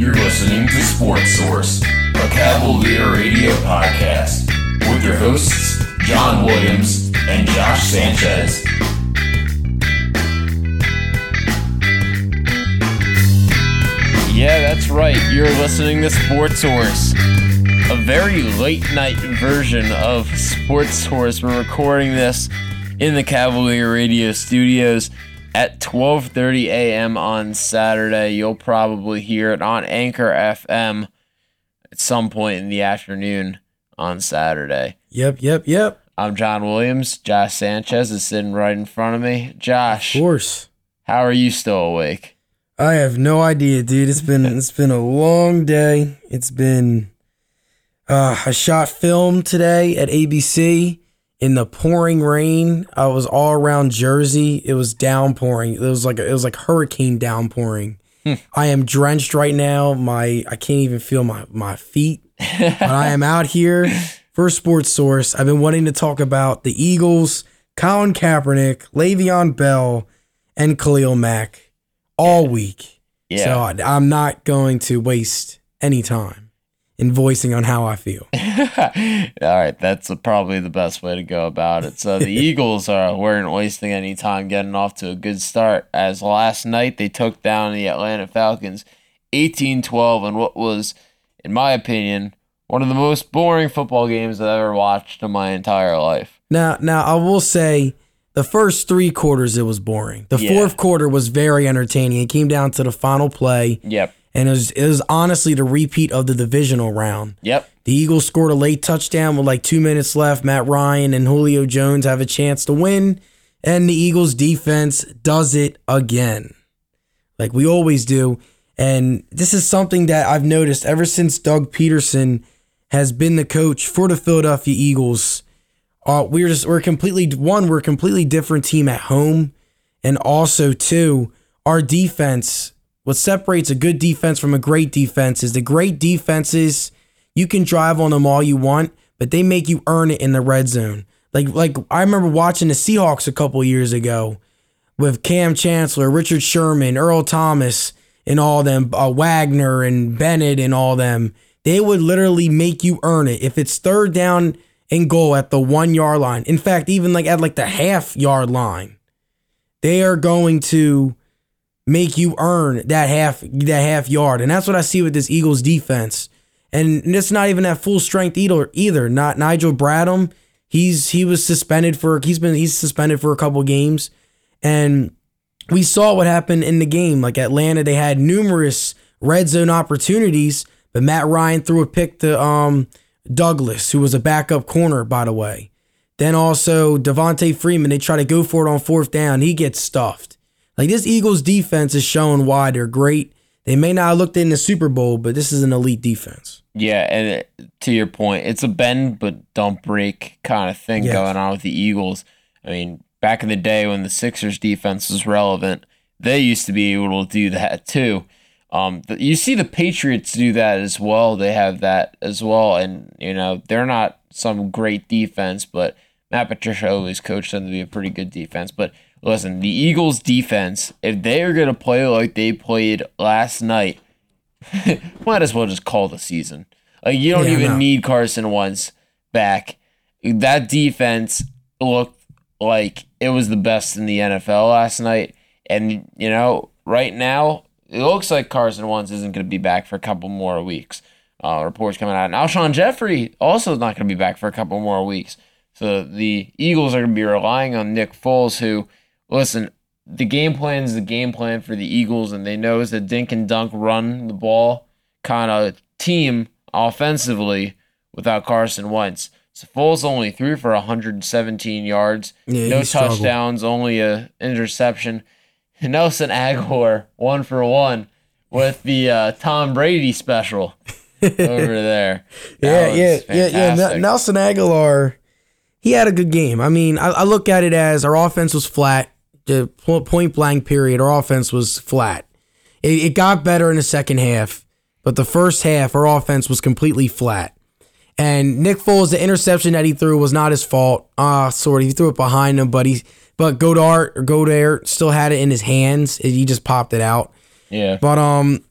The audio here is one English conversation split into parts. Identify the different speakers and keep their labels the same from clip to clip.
Speaker 1: You're listening to Sports Source, a Cavalier radio podcast, with your hosts, John Williams and Josh Sanchez.
Speaker 2: Yeah, that's right. You're listening to Sports Source, a very late night version of Sports Source. We're recording this in the Cavalier Radio Studios at 12:30 a.m. on Saturday. You'll probably hear it on Anchor FM at some point in the afternoon on Saturday.
Speaker 3: Yep, yep, yep.
Speaker 2: I'm John Williams. Josh Sanchez is sitting right in front of me. Josh,
Speaker 3: Of course.
Speaker 2: how are you still awake?
Speaker 3: I have no idea, dude. It's been it's been a long day. It's been uh I shot film today at ABC in the pouring rain. I was all around Jersey. It was downpouring. It was like it was like hurricane downpouring. Hmm. I am drenched right now. My I can't even feel my my feet. but I am out here for Sports Source. I've been wanting to talk about the Eagles, Colin Kaepernick, Le'Veon Bell, and Khalil Mack all week.
Speaker 2: Yeah.
Speaker 3: So I, I'm not going to waste any time in voicing on how I feel.
Speaker 2: All right, that's probably the best way to go about it. So the Eagles are weren't wasting any time getting off to a good start. As last night they took down the Atlanta Falcons 18-12 in what was, in my opinion, one of the most boring football games I've ever watched in my entire life.
Speaker 3: Now, now I will say the first three quarters it was boring. The
Speaker 2: Yeah.
Speaker 3: fourth quarter was very entertaining. It came down to the final play,
Speaker 2: Yep.
Speaker 3: And it was it was honestly the repeat of the divisional round.
Speaker 2: Yep.
Speaker 3: The Eagles scored a late touchdown with like two minutes left. Matt Ryan and Julio Jones have a chance to win, and the Eagles defense does it again, like we always do. And this is something that I've noticed ever since Doug Pederson has been the coach for the Philadelphia Eagles. Uh, we're just we're completely one we're a completely different team at home, and also two our defense. What separates a good defense from a great defense is the great defenses you can drive on them all you want, but they make you earn it in the red zone. Like like I remember watching the Seahawks a couple years ago with Kam Chancellor, Richard Sherman, Earl Thomas, and all them, uh, Wagner and Bennett and all them. They would literally make you earn it if it's third down and goal at the one yard line. In fact, even like at like the half yard line, they are going to make you earn that half that half yard, and that's what I see with this Eagles defense. And it's not even at full strength either. Either not Nigel Bradham. He's he was suspended for he's been he's suspended for a couple games, and we saw what happened in the game. Like Atlanta, they had numerous red zone opportunities, but Matt Ryan threw a pick to um Douglas, who was a backup corner, by the way. Then also Devonta Freeman, they try to go for it on fourth down. He gets stuffed. Like this Eagles defense is showing why they're great. They may not have looked in the Super Bowl, but this is an elite defense.
Speaker 2: Yeah, and to your point, it's a bend but don't break kind of thing
Speaker 3: Yes.
Speaker 2: going on with the Eagles. I mean, back in the day when the Sixers defense was relevant, they used to be able to do that too. Um, you see the Patriots do that as well. They have that as well, and you know they're not some great defense, but Matt Patricia always coached them to be a pretty good defense. But listen, the Eagles defense, if they are gonna play like they played last night, might as well just call the season. Like you don't
Speaker 3: Yeah,
Speaker 2: even
Speaker 3: know.
Speaker 2: need Carson Wentz back. That defense looked like it was the best in the NFL last night, and you know, right now it looks like Carson Wentz isn't going to be back for a couple more weeks. Uh, reports coming out, and Alshon Jeffery also is not going to be back for a couple more weeks. So the Eagles are going to be relying on Nick Foles, who, listen, the game plan is the game plan for the Eagles, and they know is that dink and dunk run the ball kind of team offensively without Carson Wentz. So Foles only threw for 117 yards,
Speaker 3: Yeah,
Speaker 2: no touchdowns, only a interception. Nelson Agholor one for one with the uh, Tom Brady special over there.
Speaker 3: Yeah, yeah, yeah, Nelson Agholor, he had a good game. I mean, I, I look at it as our offense was flat. The point blank period, our offense was flat. It, it got better in the second half, but the first half, our offense was completely flat. And Nick Foles, the interception that he threw was not his fault. Ah, sort of. He threw it behind him, but he But Godard or Godard still had it in his hands. He just popped it out.
Speaker 2: Yeah.
Speaker 3: But um,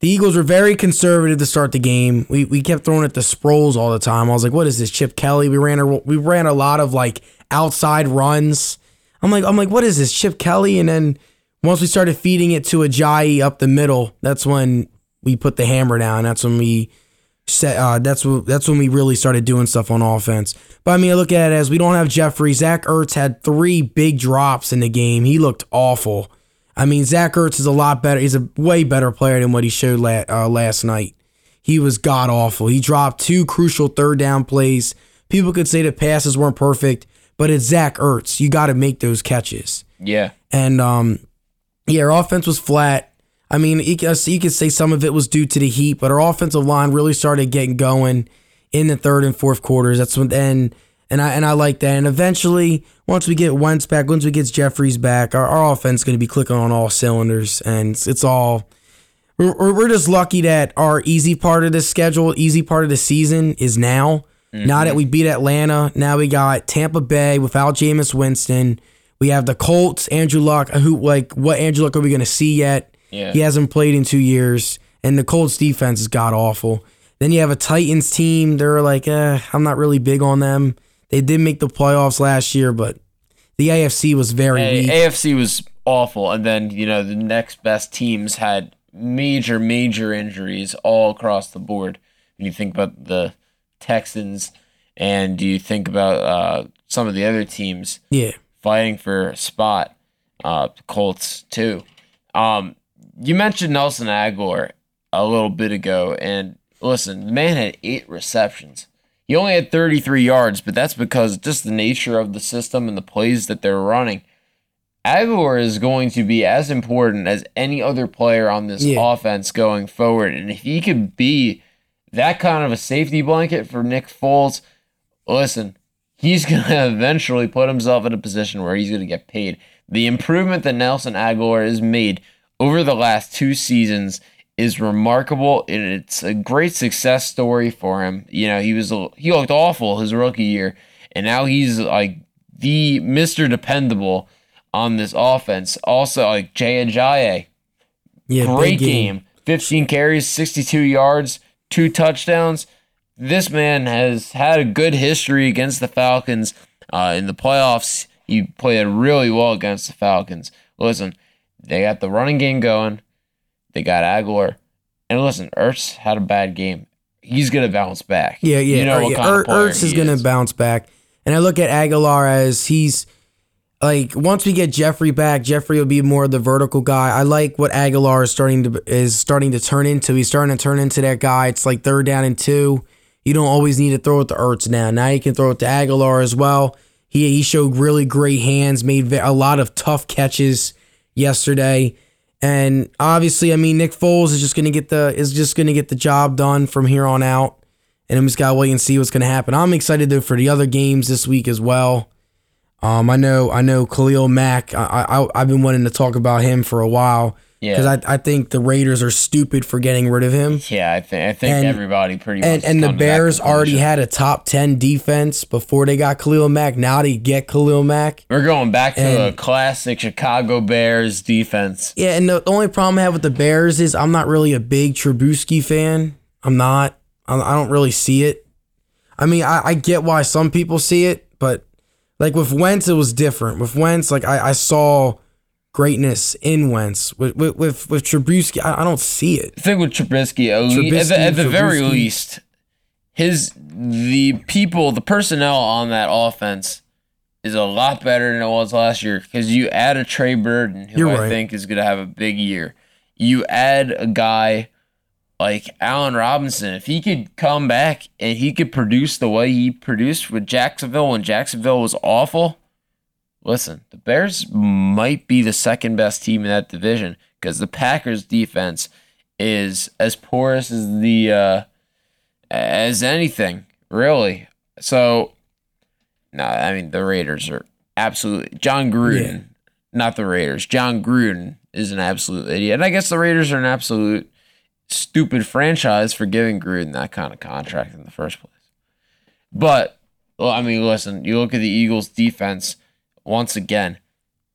Speaker 3: the Eagles were very conservative to start the game. We we kept throwing at the Sproles all the time. I was like, what is this, Chip Kelly? We ran a we ran a lot of like outside runs. I'm like I'm like, what is this, Chip Kelly? And then once we started feeding it to Ajayi up the middle, that's when we put the hammer down. That's when we set. Uh, that's that's when we really started doing stuff on offense. But I mean, I look at it as we don't have Jeffery. Zach Ertz had three big drops in the game. He looked awful. I mean, Zach Ertz is a lot better. He's a way better player than what he showed la- uh, last night. He was god awful. He dropped two crucial third down plays. People could say the passes weren't perfect, but it's Zach Ertz. You got to make those catches.
Speaker 2: Yeah.
Speaker 3: And um, yeah, our offense was flat. I mean, you could, you could say some of it was due to the heat, but our offensive line really started getting going in the third and fourth quarters. That's when then and I and I like that. And eventually, once we get Wentz back, once we get Jeffries back, our, our offense is going to be clicking on all cylinders, and it's, it's all. We're, we're just lucky that our easy part of the schedule, easy part of the season is now. Now that we beat Atlanta, now we got Tampa Bay without Jameis Winston. We have the Colts, Andrew Luck. Who like what Andrew Luck are we going to see yet?
Speaker 2: Yeah.
Speaker 3: He hasn't played in two years, and the Colts defense is god awful. Then you have a Titans team. They're like, eh, I'm not really big on them. They did make the playoffs last year, but the AFC was very
Speaker 2: A-
Speaker 3: weak.
Speaker 2: AFC was awful, and then you know the next best teams had major, major injuries all across the board. When you think about the Texans, and you think about uh, some of the other teams
Speaker 3: yeah,
Speaker 2: fighting for a spot, uh, Colts too. Um, you mentioned Nelson Agholor a little bit ago, and listen, the man had eight receptions. He only had 33 yards, but that's because just the nature of the system and the plays that they're running. Agholor is going to be as important as any other player on this
Speaker 3: Yeah.
Speaker 2: offense going forward. And if he could be that kind of a safety blanket for Nick Foles, listen, he's going to eventually put himself in a position where he's going to get paid. The improvement that Nelson Agholor has made over the last two seasons is remarkable and it's a great success story for him. You know, he was he looked awful his rookie year and now he's like the Mr. Dependable on this offense. Also like Jay Ajayi,
Speaker 3: yeah,
Speaker 2: great
Speaker 3: big
Speaker 2: game. 15 carries, 62 yards, two touchdowns. This man has had a good history against the Falcons. Uh, in the playoffs, he played really well against the Falcons. Listen, they got the running game going. They got Agholor. And listen, Ertz had a bad game. He's going to bounce back.
Speaker 3: Yeah, yeah.
Speaker 2: You know
Speaker 3: Er-
Speaker 2: what
Speaker 3: yeah,
Speaker 2: kind of
Speaker 3: Er-
Speaker 2: player
Speaker 3: Ertz is going to bounce back. And I look at Agholor as he's like once we get Jeffery back, Jeffery will be more of the vertical guy. I like what Agholor is starting to is starting to turn into. He's starting to turn into that guy. It's like third down and two. You don't always need to throw it to Ertz now. Now you can throw it to Agholor as well. He he showed really great hands, made a lot of tough catches yesterday. And obviously, I mean, Nick Foles is just gonna get the is just gonna get the job done from here on out. And I'm just gotta wait and see what's gonna happen. I'm excited though for the other games this week as well. Um, I know I know Khalil Mack. I, I I've been wanting to talk about him for a while
Speaker 2: Yeah.
Speaker 3: because I I think the Raiders are stupid for getting rid of him.
Speaker 2: Yeah, I think I think
Speaker 3: And-
Speaker 2: everybody pretty much
Speaker 3: And and the
Speaker 2: come to that
Speaker 3: Bears already had a top ten defense before they got Khalil Mack. Now they get Khalil Mack.
Speaker 2: We're going back to
Speaker 3: and-
Speaker 2: a classic Chicago Bears defense.
Speaker 3: Yeah, and the, the only problem I have with the Bears is I'm not really a big Trubisky fan. I'm not. I, I don't really see it. I mean, I, I get why some people see it, but like with Wentz, it was different. With Wentz, like I, I saw greatness in Wentz. With with with, with Trubisky, I, I don't see it.
Speaker 2: I think with Trubisky, at, le- at the, at the very least, his the people, the personnel on that offense is a lot better than it was last year because you add a Trey Burton, who
Speaker 3: You're
Speaker 2: I
Speaker 3: right.
Speaker 2: think is going to have a big year. You add a guy like Allen Robinson. If he could come back and he could produce the way he produced with Jacksonville when Jacksonville was awful, listen, the Bears might be the second best team in that division because the Packers defense is as porous as the uh, as anything, really. So, no, I mean the Raiders are absolutely Jon Gruden, not the Raiders. Jon Gruden is an absolute idiot, and I guess the Raiders are an absolute stupid franchise for giving Gruden that kind of contract in the first place. But well, I mean, listen, you look at the Eagles' defense once again.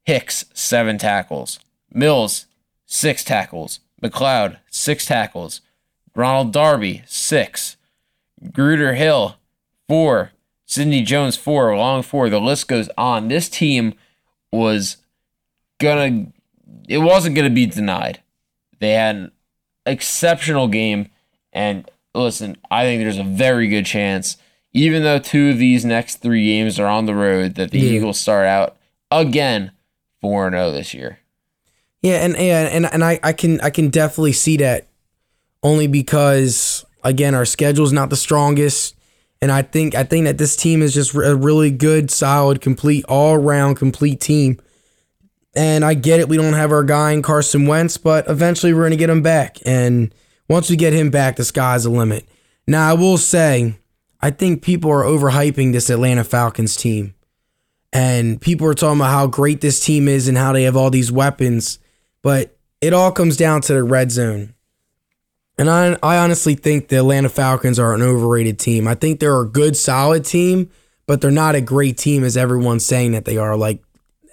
Speaker 2: Hicks, seven tackles. Mills, six tackles. McLeod, six tackles. Ronald Darby, six. Gruder Hill, four. Sidney Jones, four. Long four. The list goes on. This team was gonna, it wasn't gonna be denied. They had exceptional game. And listen, I think there's a very good chance, even though two of these next three games are on the road, that the
Speaker 3: Yeah.
Speaker 2: Eagles start out again 4 0 this year.
Speaker 3: Yeah, and and and, and I, I can I can definitely see that only because again our schedule's not the strongest. And I think I think that this team is just a really good, solid, complete, all-round complete team. And I get it, we don't have our guy in Carson Wentz, but eventually we're gonna get him back. And once we get him back, the sky's the limit. Now I will say, I think people are overhyping this Atlanta Falcons team. And people are talking about how great this team is and how they have all these weapons. But it all comes down to the red zone. And I, I honestly think the Atlanta Falcons are an overrated team. I think they're a good, solid team, but they're not a great team as everyone's saying that they are. Like,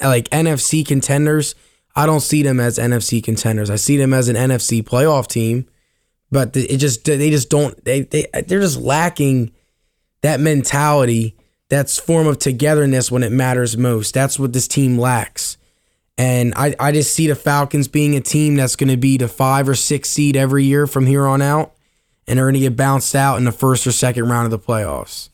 Speaker 3: like NFC contenders, I don't see them as NFC contenders. I see them as an NFC playoff team, but it just they just don't they they they're just lacking that mentality, that's form of togetherness when it matters most. That's what this team lacks. And I, I just see the Falcons being a team that's going to be the five or six seed every year from here on out. And they're going to get bounced out in the first or second round of the playoffs.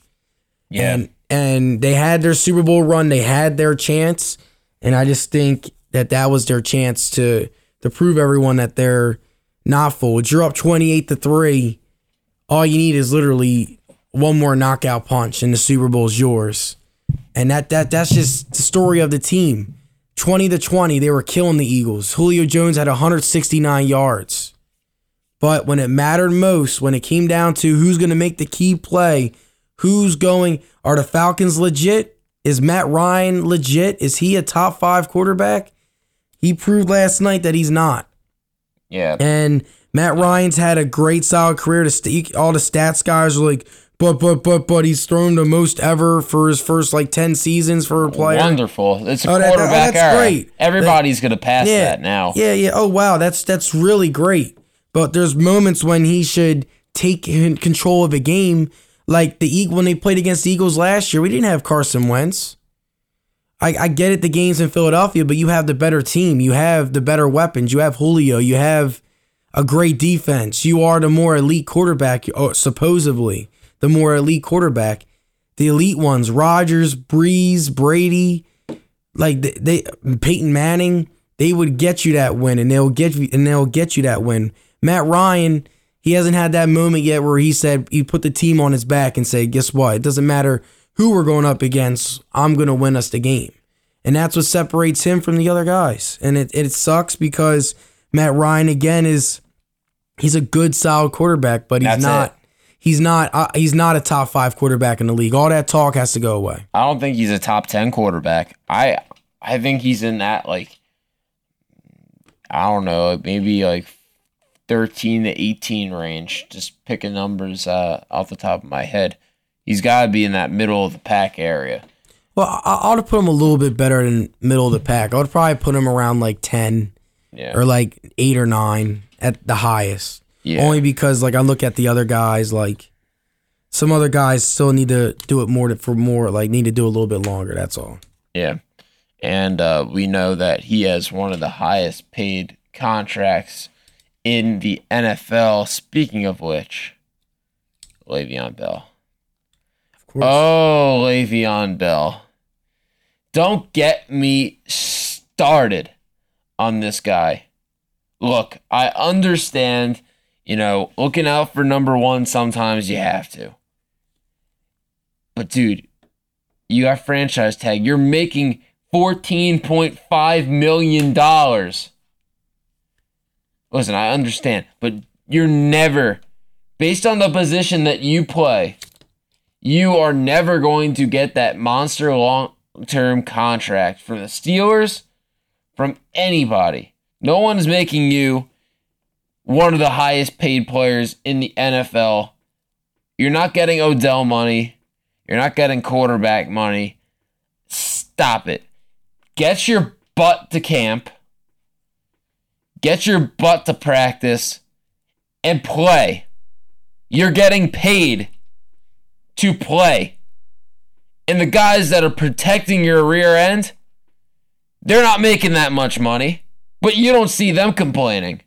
Speaker 2: Yeah.
Speaker 3: And, and they had their Super Bowl run, they had their chance. And I just think that that was their chance to, to prove everyone that they're not fooled. You're up 28 to 3. All you need is literally one more knockout punch, and the Super Bowl is yours. And that that that's just the story of the team. 20 to 20, they were killing the Eagles. Julio Jones had 169 yards. But when it mattered most, when it came down to who's going to make the key play, who's going, are the Falcons legit? Is Matt Ryan legit? Is he a top five quarterback? He proved last night that he's not.
Speaker 2: yeah.
Speaker 3: And Matt Ryan's had a great solid career. To st- all the stats guys are like, but but but but he's thrown the most ever for his first like ten seasons for a player.
Speaker 2: Wonderful. It's a
Speaker 3: Oh, that- that- oh,
Speaker 2: quarterback
Speaker 3: that's
Speaker 2: era.
Speaker 3: great.
Speaker 2: Everybody's going to pass
Speaker 3: yeah,
Speaker 2: that now.
Speaker 3: Yeah, yeah. Oh wow, that's that's really great. But there's moments when he should take control of a game, like the Eagle when they played against the Eagles last year. We didn't have Carson Wentz. I, I get it, the game's in Philadelphia, but you have the better team. You have the better weapons. You have Julio. You have a great defense. You are the more elite quarterback, uh, supposedly the more elite quarterback. The elite ones: Rodgers, Brees, Brady, like they, they Peyton Manning. They would get you that win, and they'll get you, and they'll get you that win. Matt Ryan, he hasn't had that moment yet where he said he put the team on his back and said, "Guess what? It doesn't matter who we're going up against. I'm gonna win us the game." And that's what separates him from the other guys. And it, it sucks because Matt Ryan again is he's a good solid quarterback, but he's
Speaker 2: That's
Speaker 3: not
Speaker 2: it.
Speaker 3: he's not uh, he's not a top 5 quarterback in the league. All that talk has to go away.
Speaker 2: I don't think he's a top 10 quarterback. I I think he's in that like I don't know, maybe like 13 to 18 range, just picking numbers uh, off the top of my head. He's got to be in that middle of the pack area.
Speaker 3: Well, I, I would put him a little bit better than middle of the pack. I would probably put him around like 10
Speaker 2: Yeah.
Speaker 3: or like 8 or 9 at the highest.
Speaker 2: Yeah.
Speaker 3: Only because like I look at the other guys like some other guys still need to do it more to, for more like need to do a little bit longer, that's all.
Speaker 2: Yeah. And uh, we know that he has one of the highest paid contracts in the NFL. Speaking of which, Le'Veon Bell.
Speaker 3: Of course.
Speaker 2: Oh, Le'Veon Bell. Don't get me started on this guy. Look, I understand, you know, looking out for number one, sometimes you have to. But, dude, you got franchise tag. You're making $14.5 million. Listen, I understand, but you're never, based on the position that you play, you are never going to get that monster long term contract from the Steelers, from anybody. No one is making you one of the highest paid players in the NFL. You're not getting Odell money. You're not getting quarterback money. Stop it. Get your butt to camp, get your butt to practice, and play. You're getting paid to play. And the guys that are protecting your rear end, they're not making that much money, but you don't see them complaining.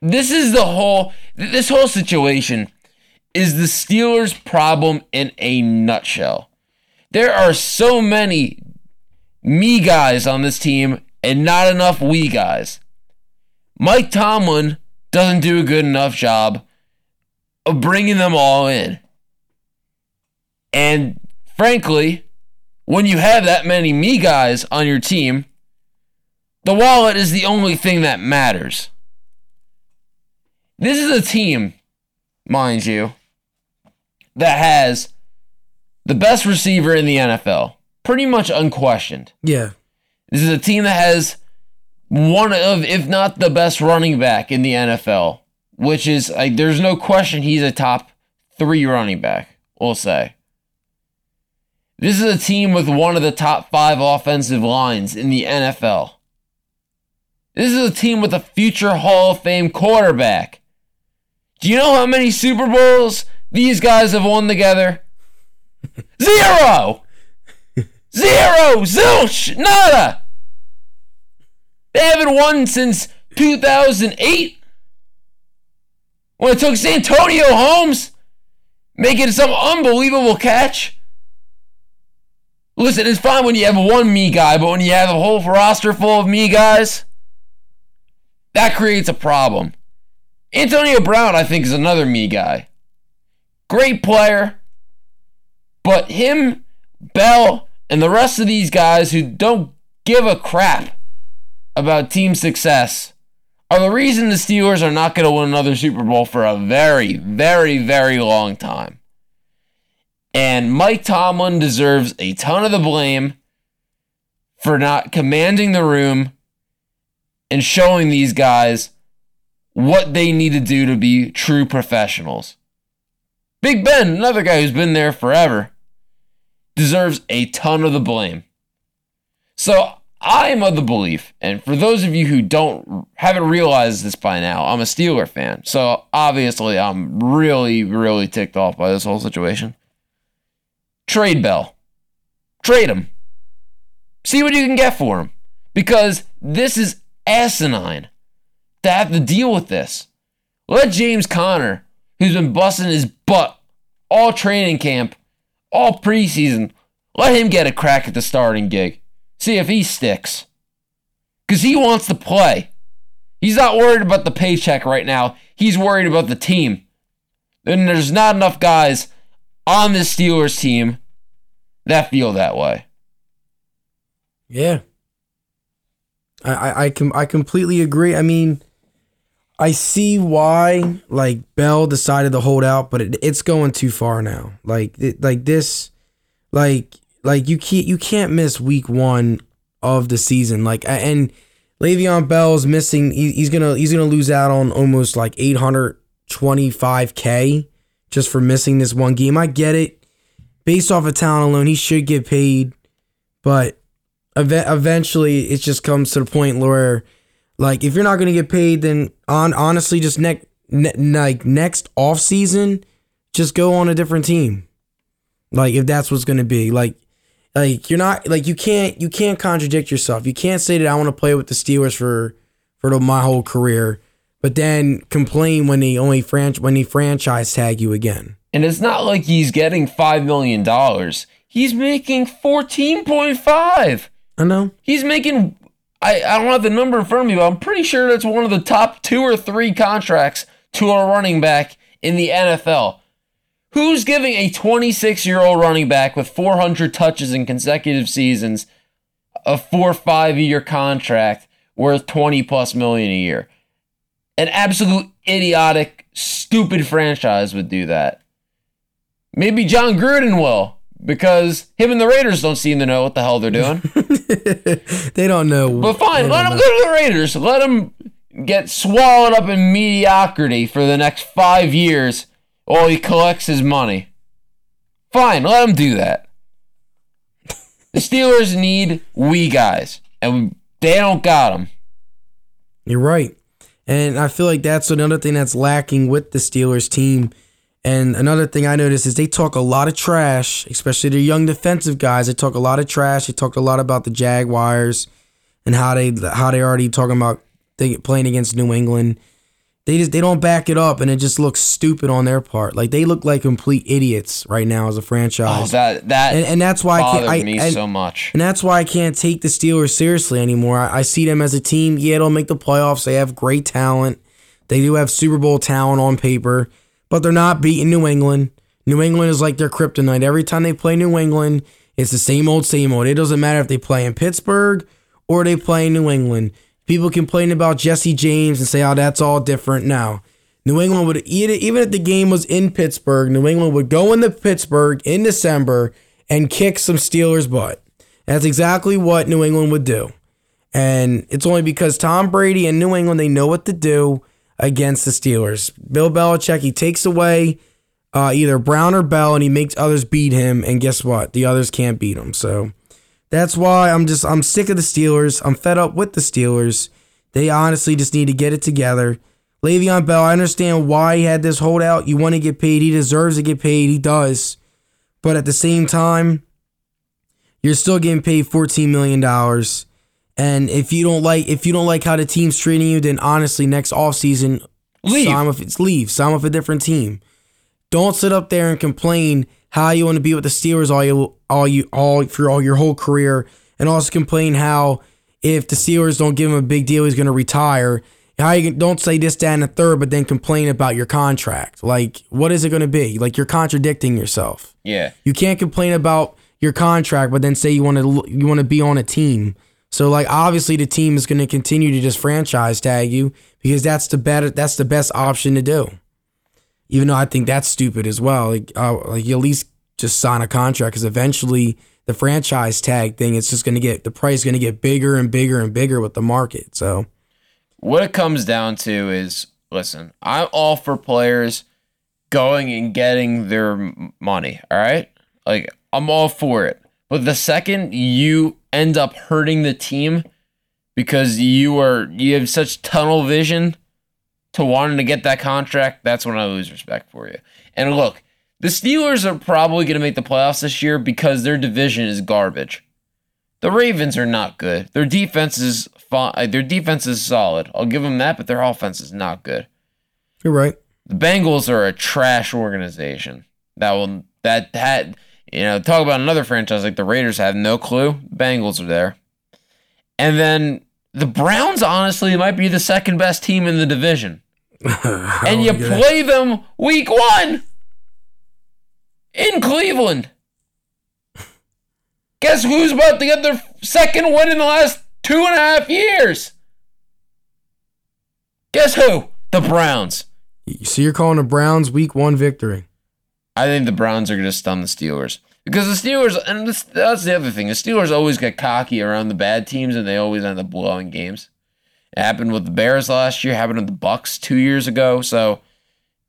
Speaker 2: This is the whole this whole situation is the Steelers' problem in a nutshell. There are so many me guys on this team and not enough we guys. Mike Tomlin doesn't do a good enough job of bringing them all in. And frankly, when you have that many me guys on your team, the wallet is the only thing that matters. This is a team, mind you, that has the best receiver in the NFL, pretty much unquestioned.
Speaker 3: Yeah.
Speaker 2: This is a team that has one of, if not the best running back in the NFL, which is like there's no question he's a top three running back, we'll say. This is a team with one of the top five offensive lines in the NFL. This is a team with a future Hall of Fame quarterback. Do you know how many Super Bowls these guys have won together? Zero! Zero! Zilch! Nada! They haven't won since 2008 when it took Santonio Holmes making some unbelievable catch. Listen, it's fine when you have one me guy, but when you have a whole roster full of me guys, that creates a problem. Antonio Brown, I think, is another me guy. Great player, but him, Bell, and the rest of these guys who don't give a crap about team success are the reason the Steelers are not going to win another Super Bowl for a very, very, very long time. And Mike Tomlin deserves a ton of the blame for not commanding the room and showing these guys what they need to do to be true professionals. Big Ben, another guy who's been there forever, deserves a ton of the blame. So I am of the belief, and for those of you who don't haven't realized this by now, I'm a Steeler fan. So obviously I'm really, really ticked off by this whole situation. Trade Bell. Trade him. See what you can get for him. Because this is asinine to have to deal with this. Let James Conner, who's been busting his butt all training camp, all preseason, let him get a crack at the starting gig. See if he sticks. Because he wants to play. He's not worried about the paycheck right now. He's worried about the team. And there's not enough guys on this Steelers team that feel that way.
Speaker 3: Yeah. I, I, I, I completely agree. I mean, I see why like Bell decided to hold out, but it, it's going too far now. Like it, like this, like like you can't you can't miss week one of the season. Like and Le'Veon Bell's missing. He, he's gonna he's gonna lose out on almost like eight hundred twenty five k just for missing this one game. I get it. Based off of talent alone, he should get paid, but ev- eventually it just comes to the point where like if you're not gonna get paid, then on honestly just next ne- like next off season, just go on a different team. Like if that's what's gonna be like like you're not like you can't you can't contradict yourself. You can't say that I want to play with the Steelers for for the, my whole career, but then complain when they only franch when they franchise tag you again.
Speaker 2: And it's not like he's getting $5 million. He's making 14.5.
Speaker 3: I know.
Speaker 2: He's making I, I don't have the number in front of me, but I'm pretty sure that's one of the top two or three contracts to a running back in the NFL. Who's giving a 26 year old running back with 400 touches in consecutive seasons a four or five year contract worth 20 plus million a year? An absolute idiotic, stupid franchise would do that. Maybe Jon Gruden will, because him and the Raiders don't seem to know what the hell they're doing.
Speaker 3: they don't know.
Speaker 2: But fine, let
Speaker 3: know.
Speaker 2: go to the Raiders. Let him get swallowed up in mediocrity for the next five years while he collects his money. Fine, let him do that. The Steelers need we guys. and they don't got them.
Speaker 3: You're right. And I feel like that's another thing that's lacking with the Steelers team. And another thing I noticed is they talk a lot of trash, especially the young defensive guys. They talk a lot of trash. They talk a lot about the Jaguars and how they how they already talking about playing against New England. They just they don't back it up, and it just looks stupid on their part. Like they look like complete idiots right now as a
Speaker 2: Oh,
Speaker 3: franchise.
Speaker 2: that that
Speaker 3: and, and that's why I can't. I,
Speaker 2: me
Speaker 3: and-
Speaker 2: so much.
Speaker 3: and that's why I can't take the Steelers seriously anymore. I, I see them as a team. Yeah, they'll make the playoffs. They have great talent. They do have Super Bowl talent on paper, but they're not beating New England. New England is like their kryptonite. Every time they play New England, it's the same old, same old. It doesn't matter if they play in Pittsburgh or they play in New England. People complain about Jesse James and say, oh, that's all different. now. New England would, even even if the game was in Pittsburgh, New England would go into Pittsburgh in December and kick some Steelers' butt. That's exactly what New England would do. And it's only because Tom Brady and New England, they know what to do against the Steelers. Bill Belichick, he takes away uh, either Brown or Bell and he makes others beat him. And guess what? The others can't beat him. So that's why I'm just, I'm sick of the Steelers. I'm fed up with the Steelers. They honestly just need to get it together. Le'Veon Bell, I understand why he had this holdout. You want to get paid. He deserves to get paid. He does. But at the same time, you're still getting paid $14 million. And if you don't like if you don't like how the team's treating you, then honestly, next offseason,
Speaker 2: Leave.
Speaker 3: Sign with leave. Sign with a different team. Don't sit up there and complain how you want to be with the Steelers all you all you all for all your whole career, and also complain how if the Steelers don't give him a big deal, he's going to retire. How you can, don't say this, that, and the third, but then complain about your contract. Like, what is it going to be? Like, you're contradicting yourself.
Speaker 2: Yeah.
Speaker 3: You can't complain about your contract, but then say you want to you want to be on a team. So like obviously the team is going to continue to just franchise tag you because that's the better that's the best option to do. Even though I think that's stupid as well. Like uh, like you at least just sign a contract because eventually the franchise tag thing it's just going to get the price is going to get bigger and bigger and bigger with the market. So
Speaker 2: What it comes down to is listen, I'm all for players going and getting their money, all right? Like, I'm all for it. But the second you end up hurting the team because you are you have such tunnel vision to wanting to get that contract, that's when I lose respect for you. And look, the Steelers are probably going to make the playoffs this year because their division is garbage. The Ravens are not good. Their defense is fine. Uh, their defense is solid. I'll give them that, but their offense is not good.
Speaker 3: you're right.
Speaker 2: The Bengals are a trash organization. That will that that you know talk about another franchise like the Raiders have no clue. Bengals are there, and then the Browns honestly might be the second best team in the division, and you play them week one in Cleveland. Guess who's about to get their second win in the last two and a half years? Guess who? The Browns.
Speaker 3: So you're calling the Browns week one victory.
Speaker 2: I think the Browns are going to stun the Steelers because the Steelers, and this, that's the other thing. The Steelers always get cocky around the bad teams, and they always end up blowing games. It happened with the Bears last year. Happened with the Bucs two years ago. So,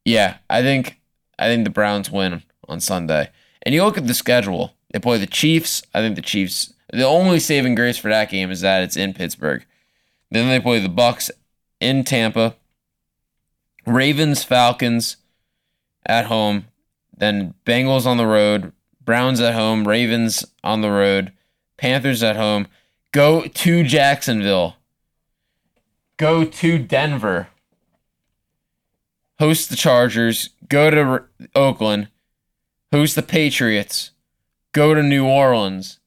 Speaker 2: yeah, I think I think the Browns win on Sunday. And you look at the schedule. They play the Chiefs. I think the Chiefs. The only saving grace for that game is that it's in Pittsburgh. Then they play the Bucs in Tampa. Ravens, Falcons at home. Then Bengals on the road, Browns at home, Ravens on the road, Panthers at home. Go to Jacksonville. Go to Denver. Host the Chargers. Go to R- Oakland. Host the Patriots. Go to New Orleans.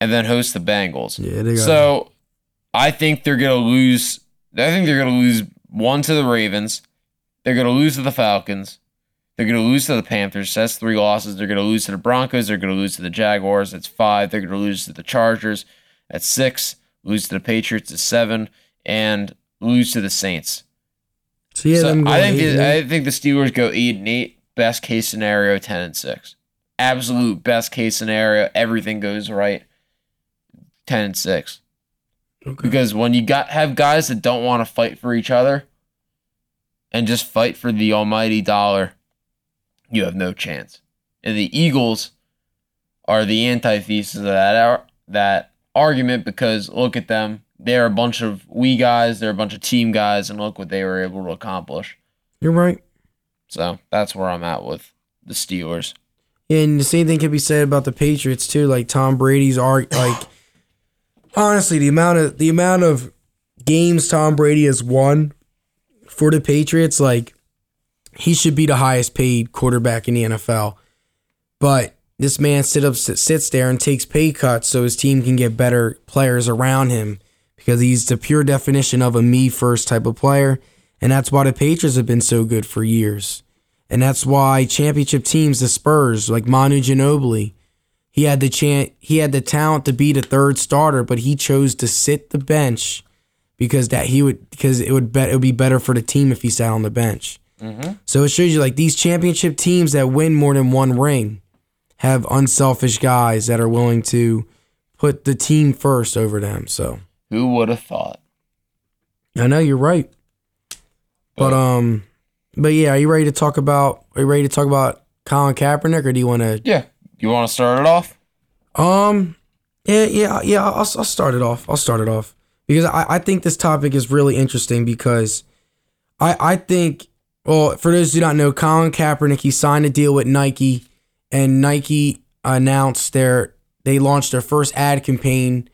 Speaker 2: And then host the Bengals.
Speaker 3: Yeah, they got
Speaker 2: So I think they're gonna lose. I think they're gonna lose one to the Ravens. They're gonna lose to the Falcons. They're gonna lose to the Panthers. That's three losses. They're gonna lose to the Broncos. They're gonna lose to the Jaguars. That's five. They're gonna lose to the Chargers. That's six. Lose to the Patriots. That's seven. And lose to the Saints.
Speaker 3: So yeah,
Speaker 2: So I think
Speaker 3: eight
Speaker 2: the,
Speaker 3: eight.
Speaker 2: I think the Steelers go eight and eight. Best case scenario, ten and six. Absolute best case scenario. Everything goes right. Ten and six.
Speaker 3: Okay.
Speaker 2: Because when you got have guys that don't want to fight for each other and just fight for the almighty dollar, you have no chance. And the Eagles are the antithesis of that. That argument because look at them. They're a bunch of we guys, they're a bunch of team guys, and look what they were able to accomplish.
Speaker 3: You're right.
Speaker 2: So that's where I'm at with the Steelers.
Speaker 3: And the same thing can be said about the Patriots too. Like Tom Brady's art, like honestly, the amount of the amount of games Tom Brady has won for the Patriots, like he should be the highest paid quarterback in the NFL. But this man sit up, sits there and takes pay cuts so his team can get better players around him because he's the pure definition of a me first type of player. And that's why the Patriots have been so good for years. And that's why championship teams, the Spurs, like Manu Ginobili, he had the chance, he had the talent to be the third starter, but he chose to sit the bench because that he would because it would bet it would be better for the team if he sat on the bench. Mm-hmm. So it shows you like these championship teams that win more than one ring have unselfish guys that are willing to put the team first over them. So
Speaker 2: Who would have thought?
Speaker 3: I know you're right. But um but yeah, are you ready to talk about are you ready to talk about Colin Kaepernick or do you want to
Speaker 2: Yeah. You want to start it off?
Speaker 3: Um, yeah, yeah, yeah. I'll, I'll start it off. I'll start it off because I, I think this topic is really interesting because I I think well for those who don't know, Colin Kaepernick he signed a deal with Nike, and Nike announced their they launched their first ad campaign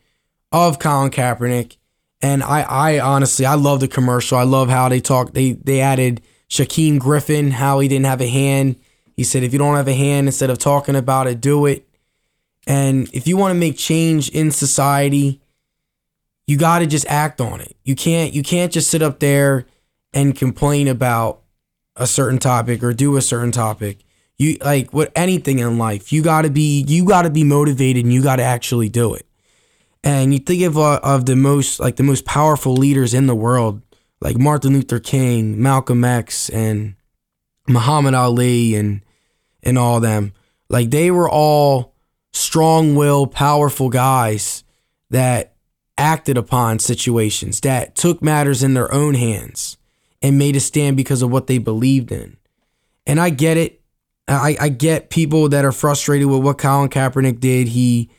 Speaker 3: of Colin Kaepernick, and I I honestly I love the commercial. I love how they talk. They they added Shaquem Griffin, how he didn't have a hand. He said if you don't have a hand, instead of talking about it, do it. And if you want to make change in society, you got to just act on it. You can't you can't just sit up there and complain about a certain topic or do a certain topic. You like with anything in life, you got to be you got to be motivated and you got to actually do it. And you think of uh, of the most like the most powerful leaders in the world, like Martin Luther King, Malcolm X, and Muhammad Ali, and and all them. Like they were all strong-willed, powerful guys that acted upon situations, that took matters in their own hands and made a stand because of what they believed in. And I get it. I, I get people that are frustrated with what Colin Kaepernick did. He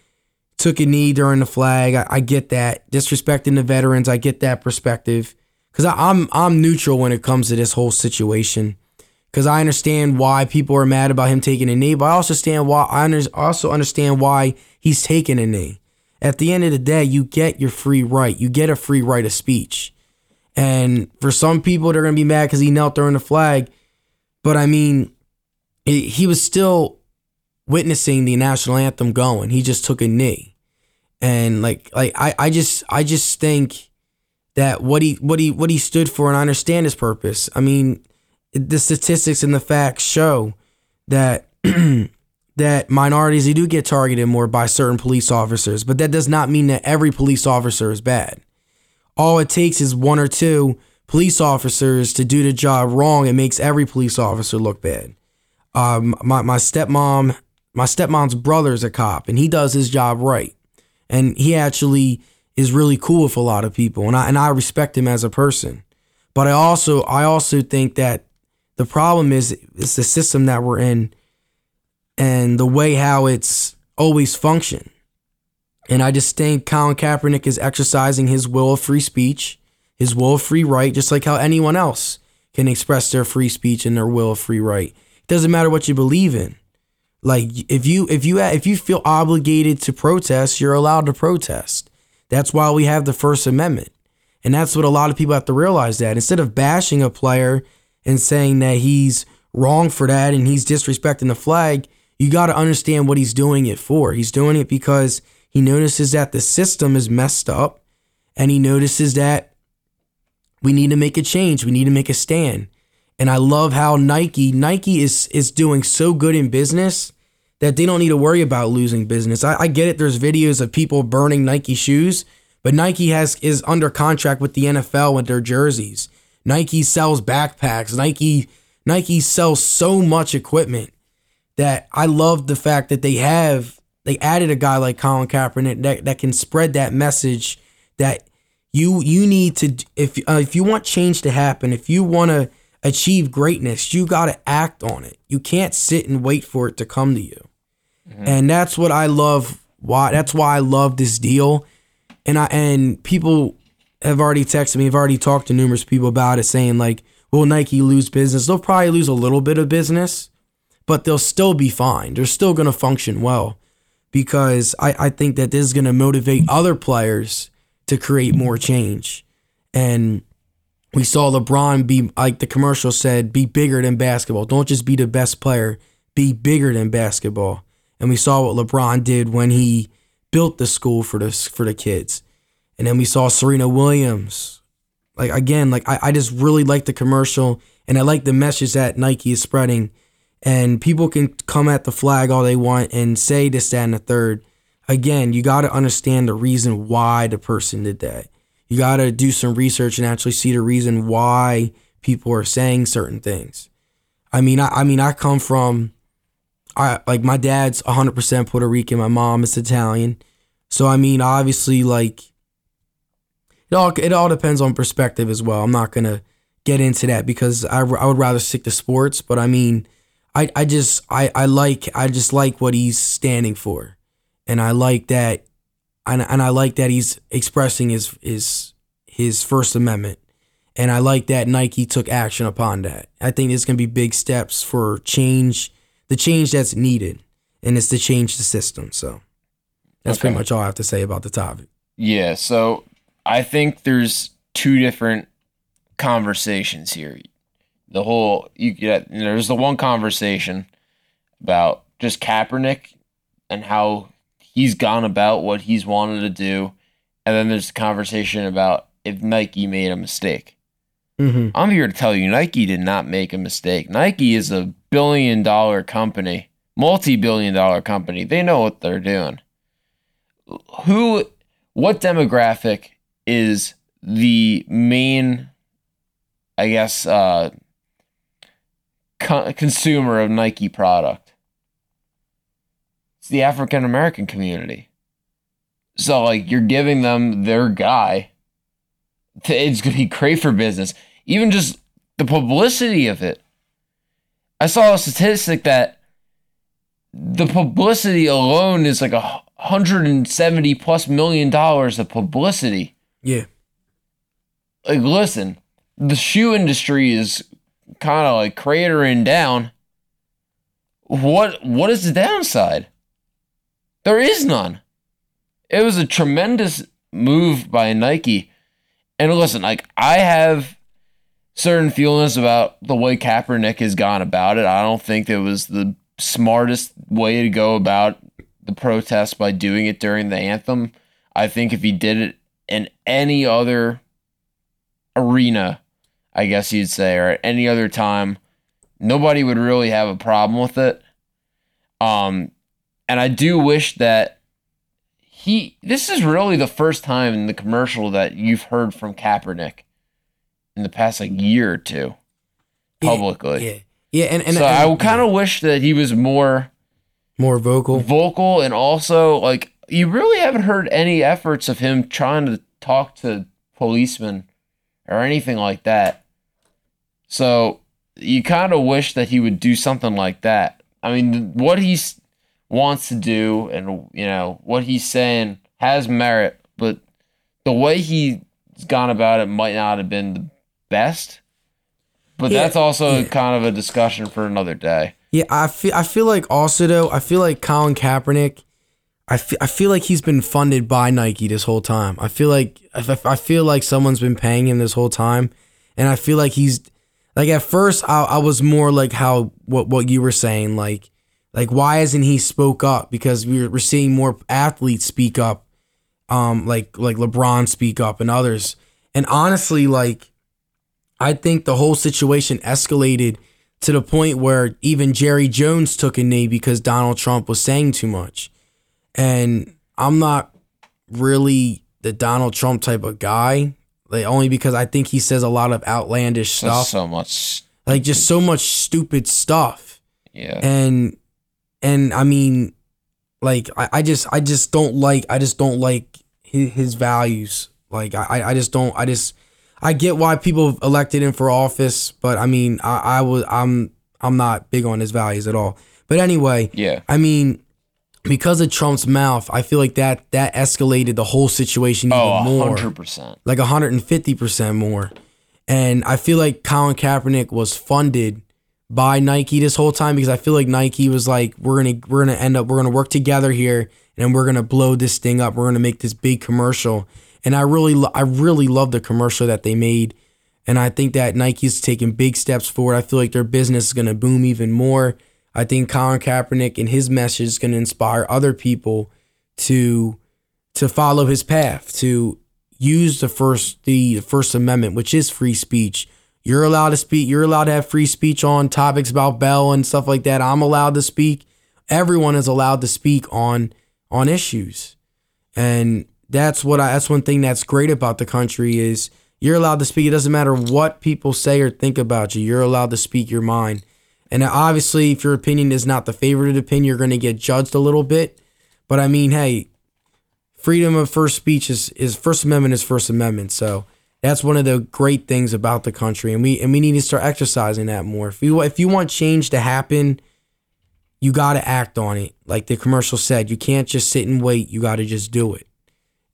Speaker 3: took a knee during the flag. I, I get that. Disrespecting the veterans, I get that perspective. Cause I'm I'm neutral when it comes to this whole situation. Cause I understand why people are mad about him taking a knee, but I also understand why I under, also understand why he's taking a knee. At the end of the day, you get your free right. You get a free right of speech. And for some people, they're gonna be mad because he knelt during the flag. But I mean, he was still witnessing the national anthem going. He just took a knee, and like like I I just I just think that what he what he what he stood for, and I understand his purpose. I mean, the statistics and the facts show that that minorities they do get targeted more by certain police officers, but that does not mean that every police officer is bad. All it takes is one or two police officers to do the job wrong. It makes every police officer look bad. Um, my my stepmom, my stepmom's brother's a cop, and he does his job right, and he actually is really cool with a lot of people, and I and I respect him as a person. But I also I also think that the problem is it's the system that we're in, and the way how it's always functioned. And I just think Colin Kaepernick is exercising his will of free speech, his will of free right, just like how anyone else can express their free speech and their will of free right. It doesn't matter what you believe in. Like if you if you if you feel obligated to protest, you're allowed to protest. That's why we have the First Amendment. And that's what a lot of people have to realize that instead of bashing a player and saying that he's wrong for that and he's disrespecting the flag, you got to understand what he's doing it for. He's doing it because he notices that the system is messed up and he notices that we need to make a change. We need to make a stand. And I love how Nike Nike is is doing so good in business that they don't need to worry about losing business. I, I get it. There's videos of people burning Nike shoes, but Nike has is under contract with the NFL with their jerseys. Nike sells backpacks. Nike Nike sells so much equipment that I love the fact that they have they added a guy like Colin Kaepernick that, that can spread that message that you you need to if uh, if you want change to happen, if you want to achieve greatness, you got to act on it. You can't sit and wait for it to come to you. Mm-hmm. And that's what I love why that's why I love this deal and I and people have already texted me. I've already talked to numerous people about it, saying like, "Will Nike lose business?" They'll probably lose a little bit of business, but they'll still be fine. They're still going to function well because I, I think that this is going to motivate other players to create more change. And we saw LeBron be like the commercial said, be bigger than basketball. Don't just be the best player, be bigger than basketball. And we saw what LeBron did when he built the school for the for the kids. And then we saw Serena Williams. Like again, like I, I just really like the commercial and I like the message that Nike is spreading. And people can come at the flag all they want and say this, that, and the third. Again, you got to understand the reason why the person did that. You got to do some research and actually see the reason why people are saying certain things. I mean, I, I mean, I come from, I like my dad's 100% Puerto Rican. My mom is Italian. So I mean, obviously, like it all it all depends on perspective as well. I'm not gonna get into that because I, I would rather stick to sports. But I mean, I I just I I like I just like what he's standing for, and I like that, and and I like that he's expressing his his his First Amendment, and I like that Nike took action upon that. I think there's gonna be big steps for change, the change that's needed, and it's to change the system. So that's
Speaker 2: Okay.
Speaker 3: pretty much all I have to say about the topic.
Speaker 2: Yeah, so I think there's two different conversations here. The whole you get there's the one conversation about just Kaepernick and how he's gone about what he's wanted to do, and then there's a conversation about if Nike made a mistake.
Speaker 3: Mm-hmm.
Speaker 2: I'm here to tell you Nike did not make a mistake. Nike is a billion dollar company, multi billion dollar company. They know what they're doing. Who, what demographic is the main, I guess, uh, co- consumer of Nike product? It's the African American community. So, like, you're giving them their guy it's gonna be great for business. Even just the publicity of it. I saw a statistic that the publicity alone is like a hundred and seventy plus million dollars of publicity.
Speaker 3: Yeah.
Speaker 2: Like, listen, the shoe industry is kind of like cratering down. What what is the downside? There is none. It was a tremendous move by Nike. And listen, like I have certain feelings about the way Kaepernick has gone about it. I don't think it was the smartest way to go about the protest by doing it during the anthem. I think if he did it in any other arena, I guess you'd say, or at any other time, nobody would really have a problem with it. Um, and I do wish that he. This is really the first time in the commercial that you've heard from Kaepernick in the past like year or two, publicly.
Speaker 3: Yeah. Yeah. And, and
Speaker 2: so
Speaker 3: and-
Speaker 2: I kind of wish that he was more
Speaker 3: more vocal.
Speaker 2: vocal and also like you really haven't heard any efforts of him trying to talk to policemen or anything like that. So you kind of wish that he would do something like that. I mean, what he s- wants to do and you know what he's saying has merit, but the way he's gone about it might not have been the best. But
Speaker 3: Yeah,
Speaker 2: that's also
Speaker 3: yeah.
Speaker 2: kind of a discussion for another day.
Speaker 3: Yeah, I feel I feel like also though I feel like Colin Kaepernick, I feel, I feel like he's been funded by Nike this whole time. I feel like I feel like someone's been paying him this whole time, and I feel like he's like at first I, I was more like how what what you were saying like like why hasn't he spoke up because we're we're seeing more athletes speak up, um like like LeBron speak up and others, and honestly like I think the whole situation escalated to the point where even Jerry Jones took a knee because Donald Trump was saying too much. And I'm not really the Donald Trump type of guy, like only because I think he says a lot of outlandish
Speaker 2: That's
Speaker 3: stuff,
Speaker 2: so much.
Speaker 3: like just so much stupid stuff.
Speaker 2: Yeah.
Speaker 3: And and I mean, like I, I just I just don't like I just don't like his, his values. Like I I just don't I just I get why people elected him for office, but I mean I I was I'm I'm not big on his values at all. But anyway,
Speaker 2: Yeah.
Speaker 3: I mean, because of Trump's mouth, I feel like that that escalated the whole situation even
Speaker 2: Oh,
Speaker 3: more.
Speaker 2: 100%.
Speaker 3: like 150% more. And I feel like Colin Kaepernick was funded by Nike this whole time because I feel like Nike was like, we're gonna we're gonna end up we're gonna work together here and we're gonna blow this thing up. We're gonna make this big commercial. And I really lo- I really love the commercial that they made. And I think that Nike's taking big steps forward. I feel like their business is gonna boom even more. I think Colin Kaepernick and his message is gonna inspire other people to to follow his path, to use the first the First Amendment, which is free speech. You're allowed to speak. You're allowed to have free speech on topics about Bell and stuff like that. I'm allowed to speak. Everyone is allowed to speak on on issues, and that's what I. That's one thing that's great about the country is you're allowed to speak. It doesn't matter what people say or think about you. You're allowed to speak your mind. And obviously, if your opinion is not the favorite opinion, you're going to get judged a little bit. But I mean, hey, freedom of first speech is, is First Amendment is First Amendment. So that's one of the great things about the country, and we and we need to start exercising that more. If you if you want change to happen, you got to act on it. Like the commercial said, you can't just sit and wait. You got to just do it,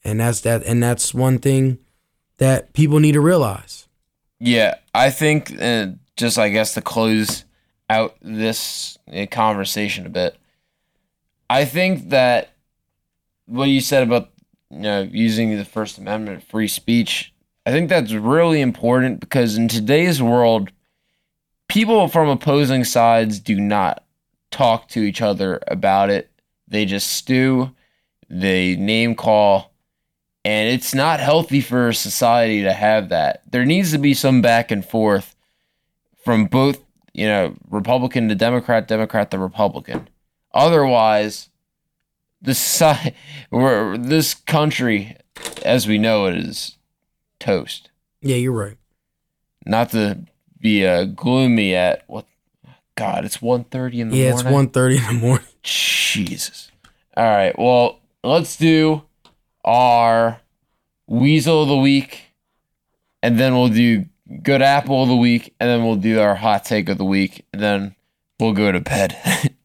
Speaker 3: and that's that. And that's one thing that people need to realize.
Speaker 2: Yeah, I think uh, just I guess to close out this uh, conversation a bit, I think that what you said about you know using the First Amendment, free speech, I think that's really important because in today's world, people from opposing sides do not talk to each other about it. They just stew, they name call, and it's not healthy for society to have that. There needs to be some back and forth from both, you know, Republican to Democrat, Democrat to Republican. Otherwise, this this country, as we know it, is toast.
Speaker 3: Yeah, you're right.
Speaker 2: Not to be uh, gloomy at what. God, it's 1.30 in the
Speaker 3: Yeah,
Speaker 2: morning.
Speaker 3: Yeah, it's 1.30 in the morning.
Speaker 2: Jesus. All right. Well, let's do our weasel of the week, and then we'll do good apple of the week, and then we'll do our hot take of the week, and then we'll go to bed.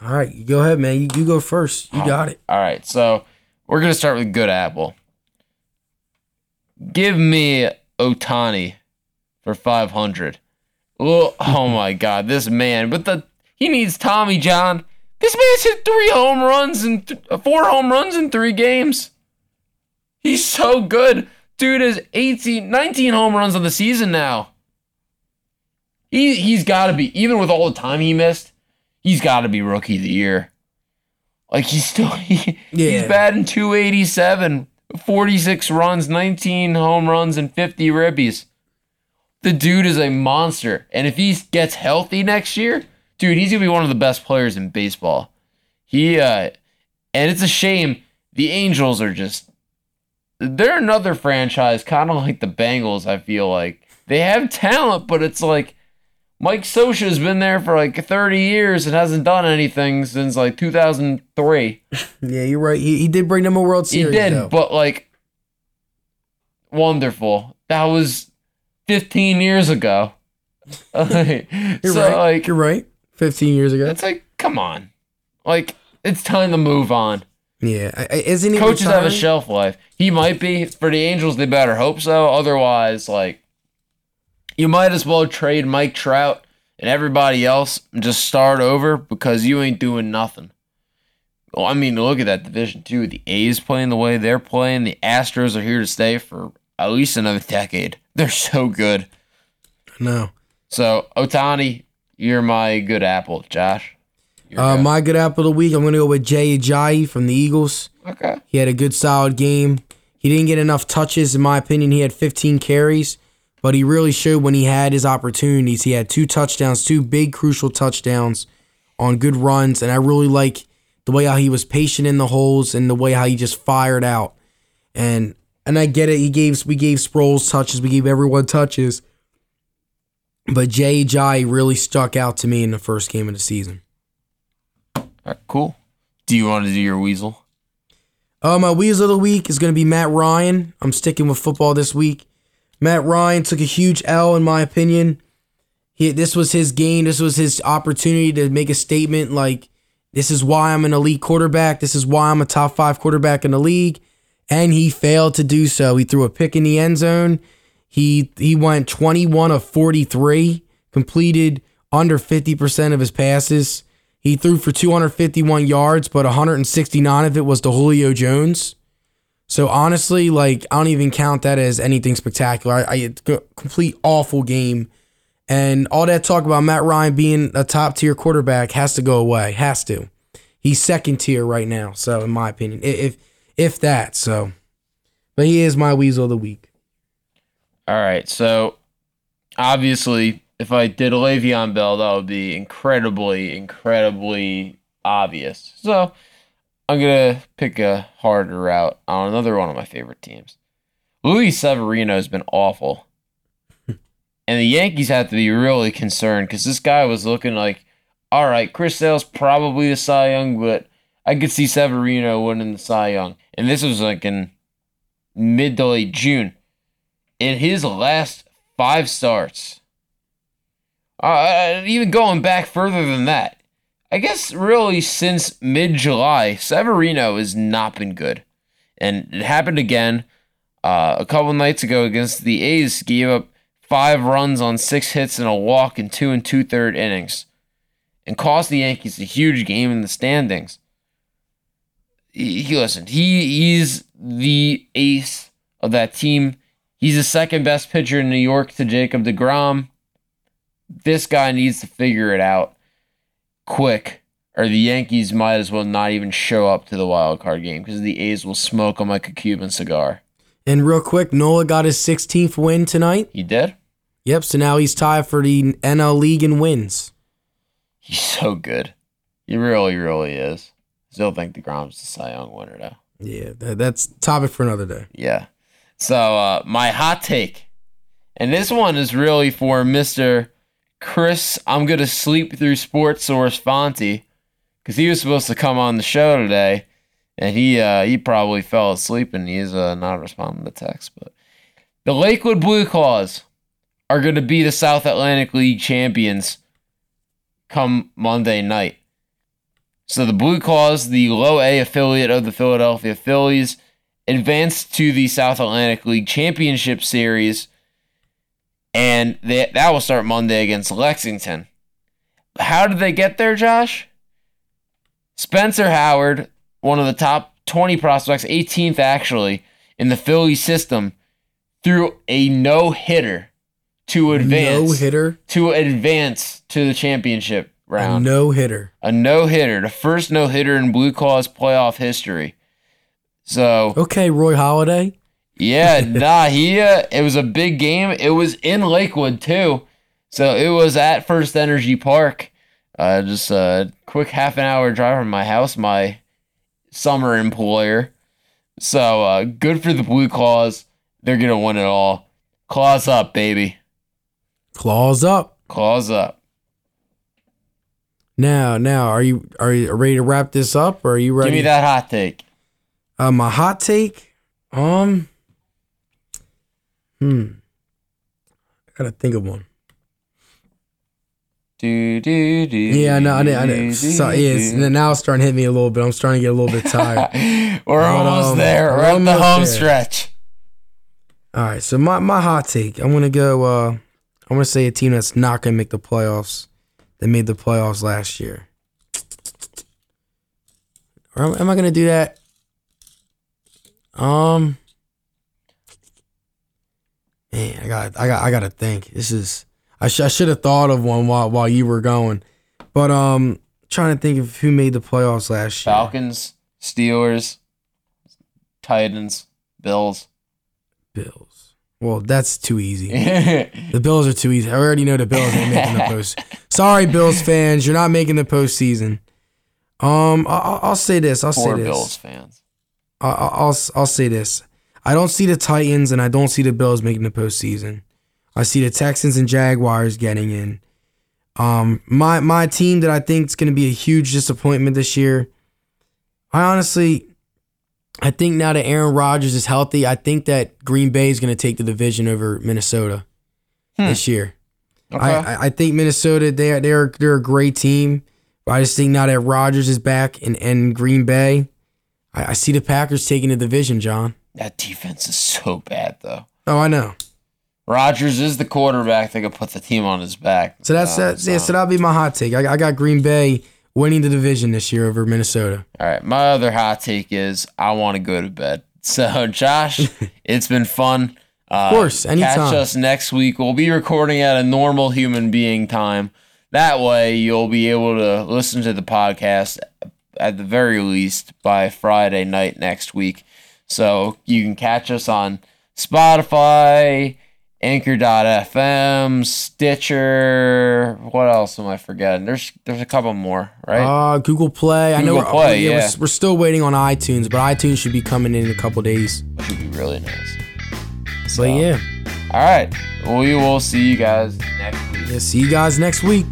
Speaker 3: All right, you go ahead, man. You, you go first. You got it.
Speaker 2: All right. So we're gonna start with good apple. Give me Ohtani for five hundred. Oh, oh my God, this man! But the he needs Tommy John. This man's hit three home runs and th- four home runs in three games. He's so good. Dude has 18, 19 home runs on the season now. He he's got to be even with all the time he missed. He's got to be rookie of the year. Like he's still he,
Speaker 3: Yeah.
Speaker 2: he's batting 287, 46 runs, 19 home runs, and 50 ribbies. The dude is a monster. And if he gets healthy next year, dude, he's gonna be one of the best players in baseball. He uh and it's a shame the Angels are just they're another franchise, kind of like the Bengals, I feel like. They have talent, but it's like Mike Scioscia's been there for like 30 years and hasn't done anything since like 2003.
Speaker 3: Yeah, you're right. He, he did bring them a World Series.
Speaker 2: He did,
Speaker 3: though.
Speaker 2: but like wonderful. That was 15 years ago.
Speaker 3: you're
Speaker 2: so
Speaker 3: right.
Speaker 2: like
Speaker 3: you're right. 15 years ago.
Speaker 2: it's like come on. Like it's time to move on.
Speaker 3: Yeah, I- I- isn't he?
Speaker 2: Coaches have a shelf life. He might be for the Angels. They better hope so. Otherwise, like you might as well trade Mike Trout and everybody else and just start over because you ain't doing nothing. Well, I mean, look at that division too. The A's playing the way they're playing. The Astros are here to stay for at least another decade. They're so good.
Speaker 3: No.
Speaker 2: So Ohtani, you're my good apple, Josh.
Speaker 3: Uh,
Speaker 2: good.
Speaker 3: my good apple of the week. I'm gonna go with Jay Ajayi from the Eagles.
Speaker 2: okay.
Speaker 3: He had a good, solid game. He didn't get enough touches, in my opinion. He had 15 carries, but he really showed when he had his opportunities. He had two touchdowns, two big, crucial touchdowns on good runs, and I really like the way how he was patient in the holes and the way how he just fired out. And and I get it. He gave we gave Sproles touches, we gave everyone touches, but Jay Ajayi really stuck out to me in the first game of the season.
Speaker 2: Right, cool. Do you want to do your weasel?
Speaker 3: Uh, my Weasel of the Week is going to be Matt Ryan. I'm sticking with football this week. Matt Ryan took a huge L, in my opinion. He, this was his game. This was his opportunity to make a statement. Like This is why I'm an elite quarterback. This is why I'm a top five quarterback in the league. And he failed to do so. He threw a pick in the end zone. He he went 21 of 43, completed under 50% of his passes. He threw for 251 yards, but 169 of it was to Julio Jones. So honestly, like I don't even count that as anything spectacular. I, I complete awful game, and all that talk about Matt Ryan being a top tier quarterback has to go away. Has to. He's second tier right now. So in my opinion, if if that, so. But he is my weasel of the week.
Speaker 2: All right. So obviously, if I did a Le'Veon Bell, that would be incredibly, incredibly obvious. So I'm gonna pick a harder route on another one of my favorite teams. Luis Severino has been awful. and the Yankees have to be really concerned because this guy was looking like, all right, Chris Sale's probably the Cy Young, but I could see Severino winning the Cy Young. And this was like in mid to late June. In his last five starts, uh, even going back further than that, I guess really since mid July, Severino has not been good. And it happened again uh, a couple nights ago against the A's, gave up five runs on six hits and a walk in two and two third innings, and cost the Yankees a huge game in the standings. He, he listen, he he's the ace of that team. He's the second best pitcher in New York to Jacob DeGrom. This guy needs to figure it out quick, or the Yankees might as well not even show up to the wild card game because the A's will smoke him like a Cuban cigar.
Speaker 3: And real quick, Nola got his 16th win tonight.
Speaker 2: He did?
Speaker 3: Yep. So now he's tied for the NL League in wins.
Speaker 2: He's so good. He really, really is. Still think DeGrom's the Cy Young winner, though.
Speaker 3: Yeah, that, that's topic for another day.
Speaker 2: Yeah. So uh, my hot take, and this one is really for Mister Chris. I'm gonna sleep through Sports Source Fonty because he was supposed to come on the show today, and he uh, he probably fell asleep and he's uh, not responding to text. But the Lakewood Blue Claws are gonna be the South Atlantic League champions come Monday night. So the Blue Claws, the low A affiliate of the Philadelphia Phillies, advanced to the South Atlantic League Championship Series, and they, that will start Monday against Lexington. How did they get there, Josh? Spencer Howard, one of the top 20 prospects, 18th actually, in the Philly system, threw a no hitter to advance
Speaker 3: No hitter.
Speaker 2: to advance to the championship round.
Speaker 3: A no hitter.
Speaker 2: A no hitter, the first no hitter in Blue Claws playoff history. So
Speaker 3: Okay, Roy Halladay.
Speaker 2: Yeah, nah, he uh, it was a big game. It was in Lakewood too, so it was at First Energy Park. Uh, just a quick half an hour drive from my house, my summer employer. So uh, good for the Blue Claws. They're gonna win it all. Claws up, baby.
Speaker 3: Claws up.
Speaker 2: Claws up.
Speaker 3: Now, now, are you are you ready to wrap this up? Or are you ready?
Speaker 2: Give me that hot take.
Speaker 3: Uh, my hot take. Um. Hmm. I gotta think of one.
Speaker 2: Do do do.
Speaker 3: Yeah, I know. I know. I know. So, yeah, it's, now it's starting to hit me a little bit. I'm starting to get a little bit tired.
Speaker 2: We're
Speaker 3: But,
Speaker 2: almost
Speaker 3: um,
Speaker 2: there.
Speaker 3: we're
Speaker 2: We're the home
Speaker 3: there.
Speaker 2: stretch.
Speaker 3: All right, so my, my hot take. I'm gonna go. Uh, I'm gonna say a team that's not gonna make the playoffs. That made the playoffs last year. Or am, am I gonna do that? Um, man, I got, I got, I got to think. This is. I, sh- I should have thought of one while while you were going, but um, trying to think of who made the playoffs last year.
Speaker 2: Falcons, Steelers, Titans, Bills.
Speaker 3: Bills. Well, that's too easy. The Bills are too easy. I already know the Bills ain't making the post. Sorry, Bills fans, you're not making the postseason. Um, I- I'll say this. I'll say this.
Speaker 2: Bills fans.
Speaker 3: I- I'll I'll say this. I don't see the Titans and I don't see the Bills making the postseason. I see the Texans and Jaguars getting in. Um, my my team that I think is going to be a huge disappointment this year. I honestly, I think now that Aaron Rodgers is healthy, I think that Green Bay is going to take the division over Minnesota
Speaker 2: Hmm.
Speaker 3: this year.
Speaker 2: Okay.
Speaker 3: I, I- think Minnesota they are they're they're a great team. But I just think now that Rodgers is back in, in Green Bay, I, I see the Packers taking the division, John.
Speaker 2: That defense is so bad, though.
Speaker 3: Oh, I know.
Speaker 2: Rodgers is the quarterback that could put the team on his back.
Speaker 3: So that's
Speaker 2: Uh,
Speaker 3: that. Yeah, so that'll be my hot take. I, I got Green Bay winning the division this year over Minnesota.
Speaker 2: All right. My other hot take is I want to go to bed. So, Josh, it's been fun. Uh,
Speaker 3: Of course, anytime.
Speaker 2: Catch us next week. We'll be recording at a normal human being time. That way, you'll be able to listen to the podcast at the very least by Friday night next week. So, you can catch us on Spotify, Anchor.fm, Stitcher. What else am I forgetting? There's there's a couple more, right?
Speaker 3: Uh, Google Play. I know
Speaker 2: Google
Speaker 3: we're,
Speaker 2: Play,
Speaker 3: yeah,
Speaker 2: yeah.
Speaker 3: We're, we're still waiting on iTunes, but iTunes should be coming in, a couple days.
Speaker 2: Which would be really nice.
Speaker 3: But yeah,
Speaker 2: All right. We will see you guys next week.
Speaker 3: yeah. See you guys next week.